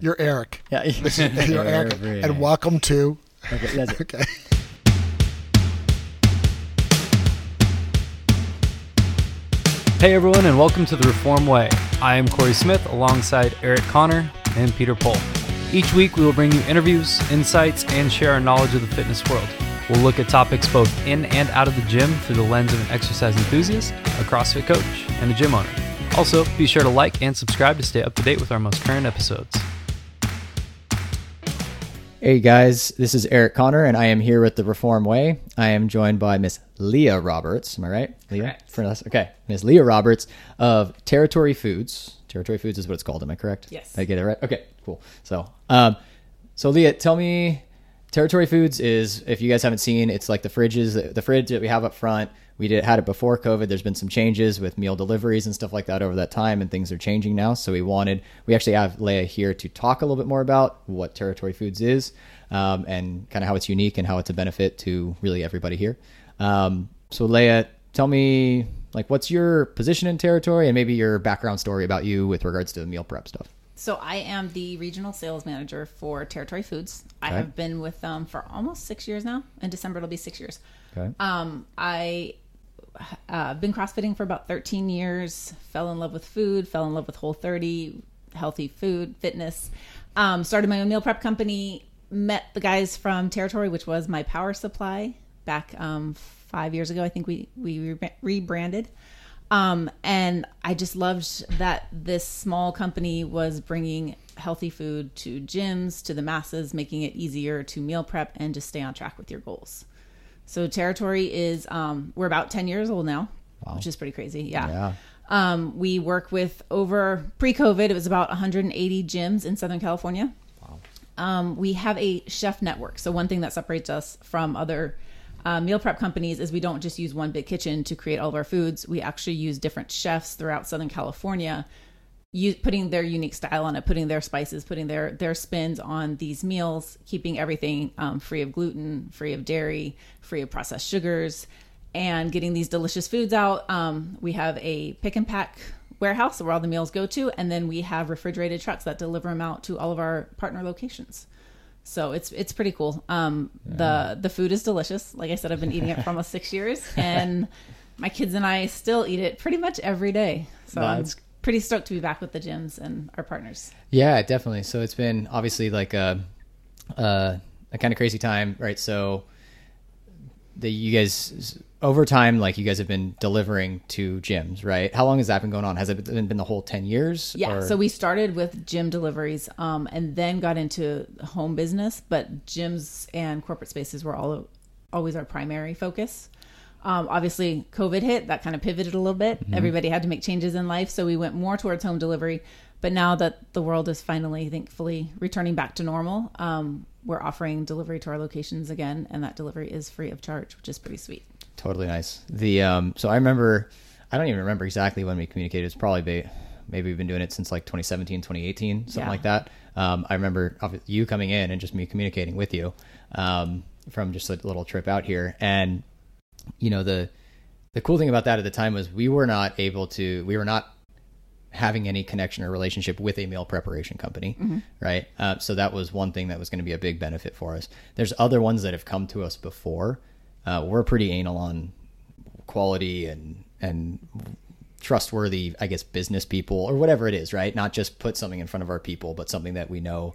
You're Eric. Yeah, You're Eric. Very And welcome to. Okay, that's it. Okay. Hey everyone, and welcome to the Reform Way. I am Corey Smith alongside Eric Connor and Peter Pohl. Each week we will bring you interviews, insights, and share our knowledge of the fitness world. We'll look at topics both in and out of the gym through the lens of an exercise enthusiast, a CrossFit coach, and a gym owner. Also, be sure to like and subscribe to stay up to date with our most current episodes. Hey guys, this is Eric Connor, and I am here with the Reform Way. I am joined by Miss Lea Roberts. Am I right, Lea? Correct. For us, okay, Miss Lea Roberts of Territory Foods. Territory Foods is what it's called. Am I correct? Yes. Did I get it right. Okay, cool. So, um, so Lea, tell me, Territory Foods is if you guys haven't seen, it's like the fridges, the fridge that we have up front. We did had it before COVID. There's been some changes with meal deliveries and stuff like that over that time, and things are changing now. So we wanted, we actually have Lea here to talk a little bit more about what Territory Foods is, um, and kind of how it's unique and how it's a benefit to really everybody here. Um, so Lea, tell me like what's your position in Territory, and maybe your background story about you with regards to meal prep stuff. So I am the regional sales manager for Territory Foods. I have been with them for almost six years now. In December, it'll be six years. Okay. Um, I uh, been CrossFitting for about 13 years. Fell in love with food. Fell in love with Whole 30, healthy food, fitness. Um, started my own meal prep company. Met the guys from Territory, which was my power supply back um, five years ago. I think we we re- rebranded. Um, and I just loved that this small company was bringing healthy food to gyms, to the masses, making it easier to meal prep and just stay on track with your goals. So territory is um, we're about ten years old now, which is pretty crazy. Yeah. Yeah. Um, we work with over pre-COVID. It was about 180 gyms in Southern California. Um, we have a chef network. So one thing that separates us from other uh, meal prep companies is we don't just use one big kitchen to create all of our foods. We actually use different chefs throughout Southern California you putting their unique style on it, putting their spices, putting their their spins on these meals, keeping everything um, free of gluten, free of dairy, free of processed sugars, and getting these delicious foods out. Um, we have a pick and pack warehouse where all the meals go to, and then we have refrigerated trucks that deliver them out to all of our partner locations. So it's it's pretty cool. Um, The the food is delicious. Like I said, I've been eating it for almost six years, and my kids and I still eat it pretty much every day. So That's- I'm pretty stoked to be back with the gyms and our partners. Yeah, definitely. So it's been obviously like a a, a kind of crazy time, right? So the you guys over time, like you guys have been delivering to gyms, right? How long has that been going on? Has it been, been the whole ten years? Yeah. or- So we started with gym deliveries, um, and then got into home business. But gyms and corporate spaces were all always our primary focus. Um, obviously, COVID hit. That kind of pivoted a little bit. Everybody had to make changes in life, so we went more towards home delivery. But now that the world is finally, thankfully, returning back to normal, um, we're offering delivery to our locations again, and that delivery is free of charge, which is pretty sweet. Totally nice. The um, so I remember, I don't even remember exactly when we communicated. It's probably be, maybe we've been doing it since like 2017, 2018, something Yeah. like that. Um, I remember you coming in and just me communicating with you um, from just a little trip out here, and you know the the cool thing about that at the time was we were not able to, we were not having any connection or relationship with a meal preparation company, right? Uh, so that was one thing that was going to be a big benefit for us. There's other ones that have come to us before. Uh, we're pretty anal on quality and and trustworthy, I guess, business people or whatever it is, right? Not just put something in front of our people, but something that we know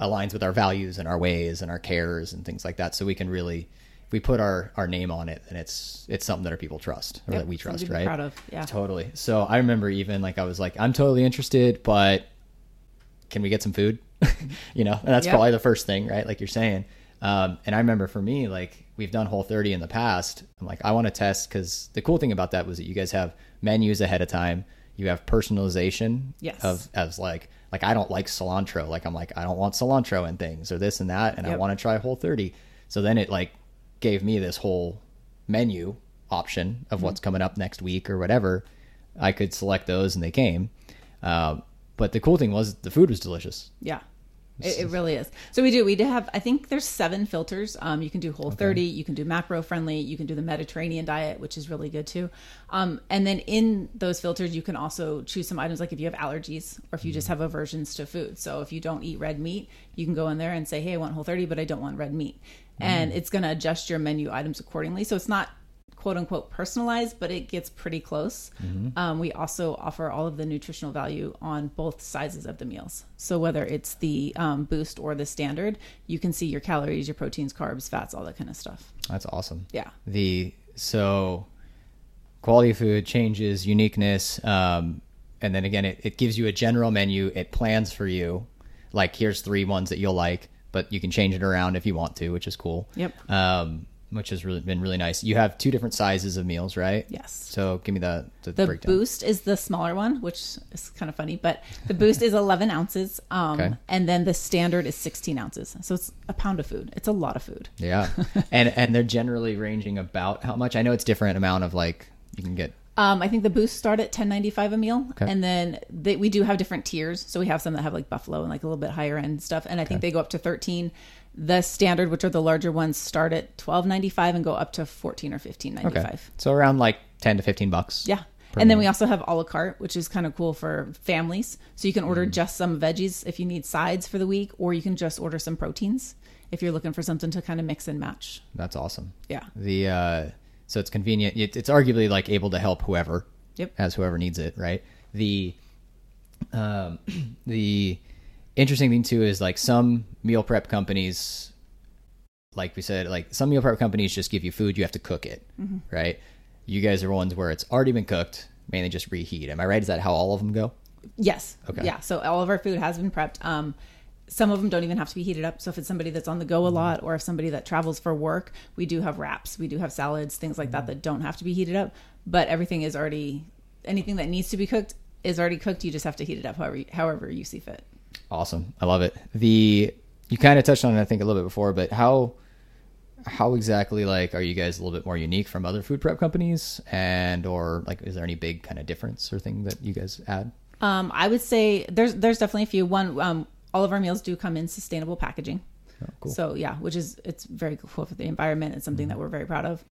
aligns with our values and our ways and our cares and things like that. So we can really, we put our our name on it, then it's it's something that our people trust or Yep, that we trust, right? proud of, yeah. Totally. So I remember even like I was like, I'm totally interested, but can we get some food? you know, and that's Yep. probably the first thing, right? Like you're saying. Um, and I remember for me, like we've done Whole 30 in the past. I'm like, I want to test because the cool thing about that was that you guys have menus ahead of time. You have personalization Yes. of as like like I don't like cilantro. Like I'm like I don't want cilantro in things or this and that, and I want to try Whole 30. So then it like gave me this whole menu option of what's coming up next week or whatever. I could select those and they came. Um, but the cool thing was the food was delicious. Yeah. It, it really is. So we do. We do have. I think there's seven filters. Um, you can do Whole 30. You can do macro friendly. You can do the Mediterranean diet, which is really good too. Um, and then in those filters, you can also choose some items like if you have allergies or if you just have aversions to food. So if you don't eat red meat, you can go in there and say, "Hey, I want Whole 30, but I don't want red meat," and it's going to adjust your menu items accordingly. So it's not quote unquote personalized, but it gets pretty close. Um, we also offer all of the nutritional value on both sizes of the meals. So whether it's the um, boost or the standard, you can see your calories, your proteins, carbs, fats, all that kind of stuff. That's awesome. Yeah. The so quality of food changes, uniqueness, um, and then again, it, it gives you a general menu. It plans for you, like here's three ones that you'll like, but you can change it around if you want to, which is cool. Yep. Um, which has really been really nice. You have two different sizes of meals, right? Yes. So give me the the, The breakdown. boost is the smaller one, which is kind of funny, but the boost is 11 ounces. Um, Okay. And then the standard is 16 ounces. So it's a pound of food. It's a lot of food. Yeah, and and they're generally ranging about how much. I know it's different amount of like you can get. Um, I think the boosts start at ten ninety five a meal, Okay. and then they, we do have different tiers. So we have some that have like buffalo and like a little bit higher end stuff, and I think they go up to thirteen. The standard, which are the larger ones, start at twelve ninety five and go up to fourteen or fifteen ninety five. Okay, so around like ten to fifteen bucks. Yeah. And then we also have a la carte, which is kind of cool for families. So you can order Mm. just some veggies if you need sides for the week, or you can just order some proteins if you're looking for something to kind of mix and match. that's awesome. Yeah. The uh, so it's convenient. It, it's arguably like able to help whoever, Yep. as whoever needs it, right? The um, the interesting thing too is like some meal prep companies, like we said, like some meal prep companies just give you food, you have to cook it, Mm-hmm. right? You guys are ones where it's already been cooked, mainly just reheat. Am I right? Is that how all of them go? Yes. Okay. Yeah. So all of our food has been prepped. Um, some of them don't even have to be heated up. So if it's somebody that's on the go a lot, or if somebody that travels for work, we do have wraps, we do have salads, things like that that don't have to be heated up. But everything is already anything that needs to be cooked is already cooked. You just have to heat it up however however you see fit. Awesome. I love it. The you kind of touched on it I think a little bit before, but how how exactly like are you guys a little bit more unique from other food prep companies and or like is there any big kind of difference or thing that you guys add? Um, I would say there's there's definitely a few. One, um, all of our meals do come in sustainable packaging. Oh, cool. So yeah, which is it's very cool for the environment. It's something that we're very proud of.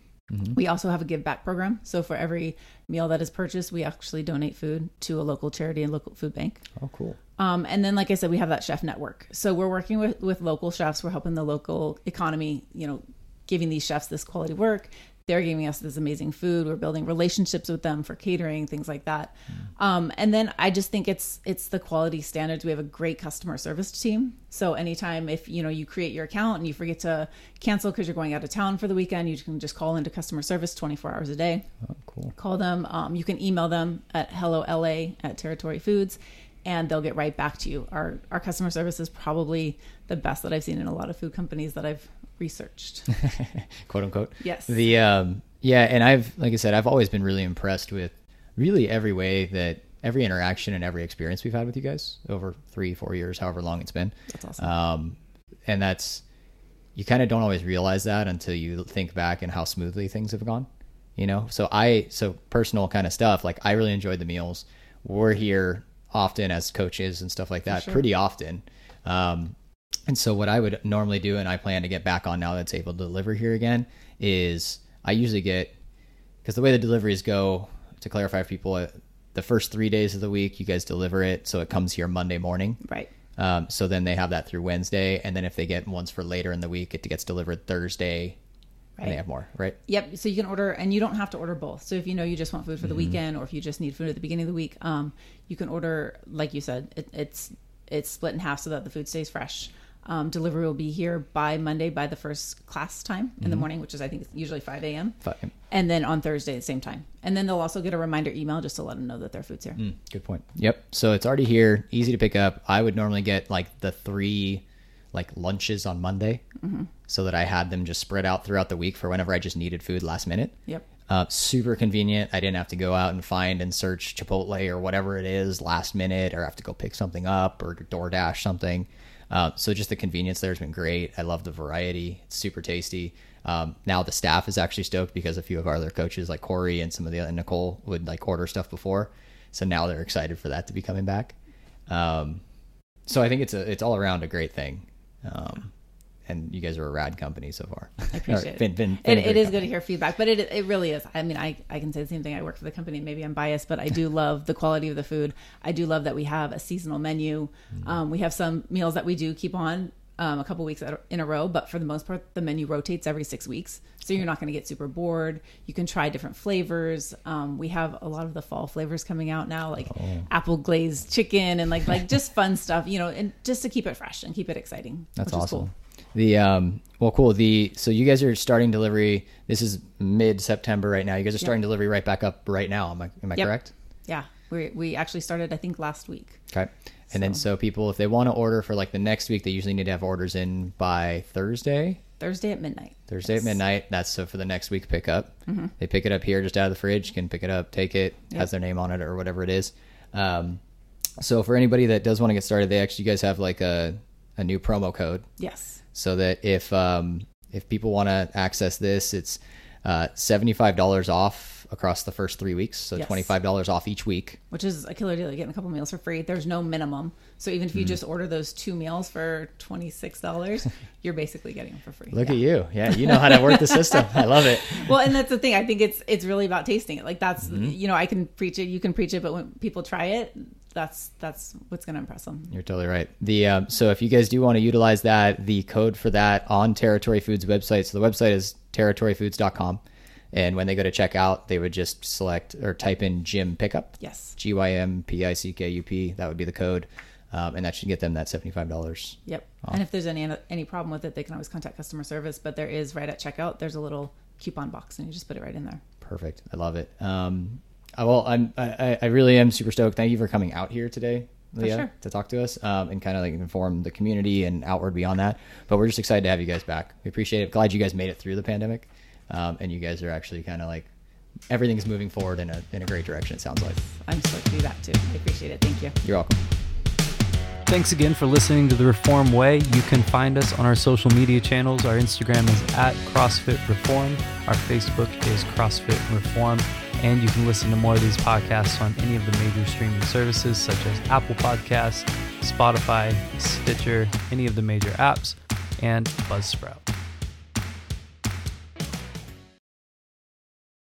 We also have a give back program. So for every meal that is purchased, we actually donate food to a local charity and local food bank. Oh, cool. Um, and then, like I said, we have that chef network. So we're working with, with local chefs. We're helping the local economy, you know, giving these chefs this quality work. They're giving us this amazing food. We're building relationships with them for catering, things like that. Um, and then I just think it's it's the quality standards. We have a great customer service team. So anytime if you know you create your account and you forget to cancel because you're going out of town for the weekend, you can just call into customer service 24 hours a day Oh, cool. call them. Um, you can email them at hello la at Territory Foods, and they'll get right back to you. Our our customer service is probably the best that I've seen in a lot of food companies that I've researched. Quote unquote. Yes. The um yeah, and I've like I said, I've always been really impressed with really every way that every interaction and every experience we've had with you guys over three, four years, however long it's been. That's awesome. Um, and that's you kind of don't always realize that until you think back and how smoothly things have gone. You know, so I so personal kind of stuff. Like I really enjoyed the meals. We're here often as coaches and stuff like that, sure. pretty often. Um, and so what I would normally do, and I plan to get back on now that's able to deliver here again, is I usually get because the way the deliveries go. To clarify for people, the first three days of the week, you guys deliver it, so it comes here Monday morning. right. Um, so then they have that through Wednesday, and then if they get ones for later in the week, it gets delivered Thursday, and they have more, right? Yep. So you can order, and you don't have to order both. So if you know you just want food for the weekend, or if you just need food at the beginning of the week, um, you can order, like you said, it, it's it's split in half so that the food stays fresh. Um, delivery will be here by Monday by the first class time in the morning, which is I think it's usually five a.m. Fine. and then on Thursday at the same time. And then they'll also get a reminder email just to let them know that their food's here. Mm, good point. Yep. So it's already here, easy to pick up. I would normally get like the three like lunches on Monday, so that I had them just spread out throughout the week for whenever I just needed food last minute. Yep. Uh, super convenient. I didn't have to go out and find and search Chipotle or whatever it is last minute, or have to go pick something up or DoorDash something. Uh, so just the convenience there has been great. I love the variety. It's super tasty. Um, now the staff is actually stoked because a few of our other coaches, like Corey and some of the and Nicole, would like order stuff before. So now they're excited for that to be coming back. Um, so I think it's a it's all around a great thing. Um, and you guys are a rad company so far. I appreciate Been- it. been- been it, it is company. good to hear feedback, but it it really is. I mean, I, I can say the same thing. I work for the company. Maybe I'm biased, but I do love the quality of the food. I do love that we have a seasonal menu. Mm-hmm. Um, we have some meals that we do keep on um, a couple weeks in a row, but for the most part, the menu rotates every six weeks. So you're not going to get super bored. You can try different flavors. Um, we have a lot of the fall flavors coming out now, like Oh. apple glazed chicken and like like just fun stuff, you know, and just to keep it fresh and keep it exciting. That's which is awesome. cool. The um well cool. The so you guys are starting delivery. This is mid September right now. You guys are starting delivery right back up right now. Am I am I Yep. correct? Yeah, we we actually started I think last week. Okay. And then so people if they want to order for like the next week, they usually need to have orders in by Thursday. Thursday at midnight. Thursday at midnight. That's so for the next week pickup. They pick it up here just out of the fridge. Can pick it up, take it, Yep. has their name on it or whatever it is. Um, so for anybody that does want to get started, they actually you guys have like a a new promo code Yes. So that if um, if people want to access this, it's uh, seventy five dollars off across the first three weeks. So Yes. twenty five dollars off each week. Which is a killer deal. You're getting a couple meals for free. There's no minimum. So even if Mm-hmm. you just order those two meals for twenty six dollars, you're basically getting them for free. Look Yeah. at you, yeah, you know how to work the system. I love it. Well, and that's the thing. I think it's it's really about tasting it. Like that's Mm-hmm. you know I can preach it, you can preach it, but when people try it, that's that's what's going to impress them. You're totally right. The um, so if you guys do want to utilize that, the code for that on Territory Foods website. So the website is territoryfoods.com, and when they go to checkout, they would just select or type in Gym Pickup. Yes. G Y M P I C K U P. That would be the code, um, and that should get them that seventy five dollars. Yep. And if there's any any problem with it, they can always contact customer service. But there is right at checkout. There's a little coupon box, and you just put it right in there. Perfect. I love it. Um, well, I'm I, I really am super stoked. Thank you for coming out here today, Lea, sure. to talk to us um, and kind of like inform the community and outward beyond that. But we're just excited to have you guys back. We appreciate it. Glad you guys made it through the pandemic, um, and you guys are actually kind of like everything's moving forward in a in a great direction. It sounds like. I'm stoked to do that too. I appreciate it. Thank you. You're welcome. Thanks again for listening to The Reform Way. You can find us on our social media channels. Our Instagram is at CrossFit Reform. Our Facebook is CrossFit Reform. And you can listen to more of these podcasts on any of the major streaming services such as Apple Podcasts, Spotify, Stitcher, any of the major apps, and Buzzsprout.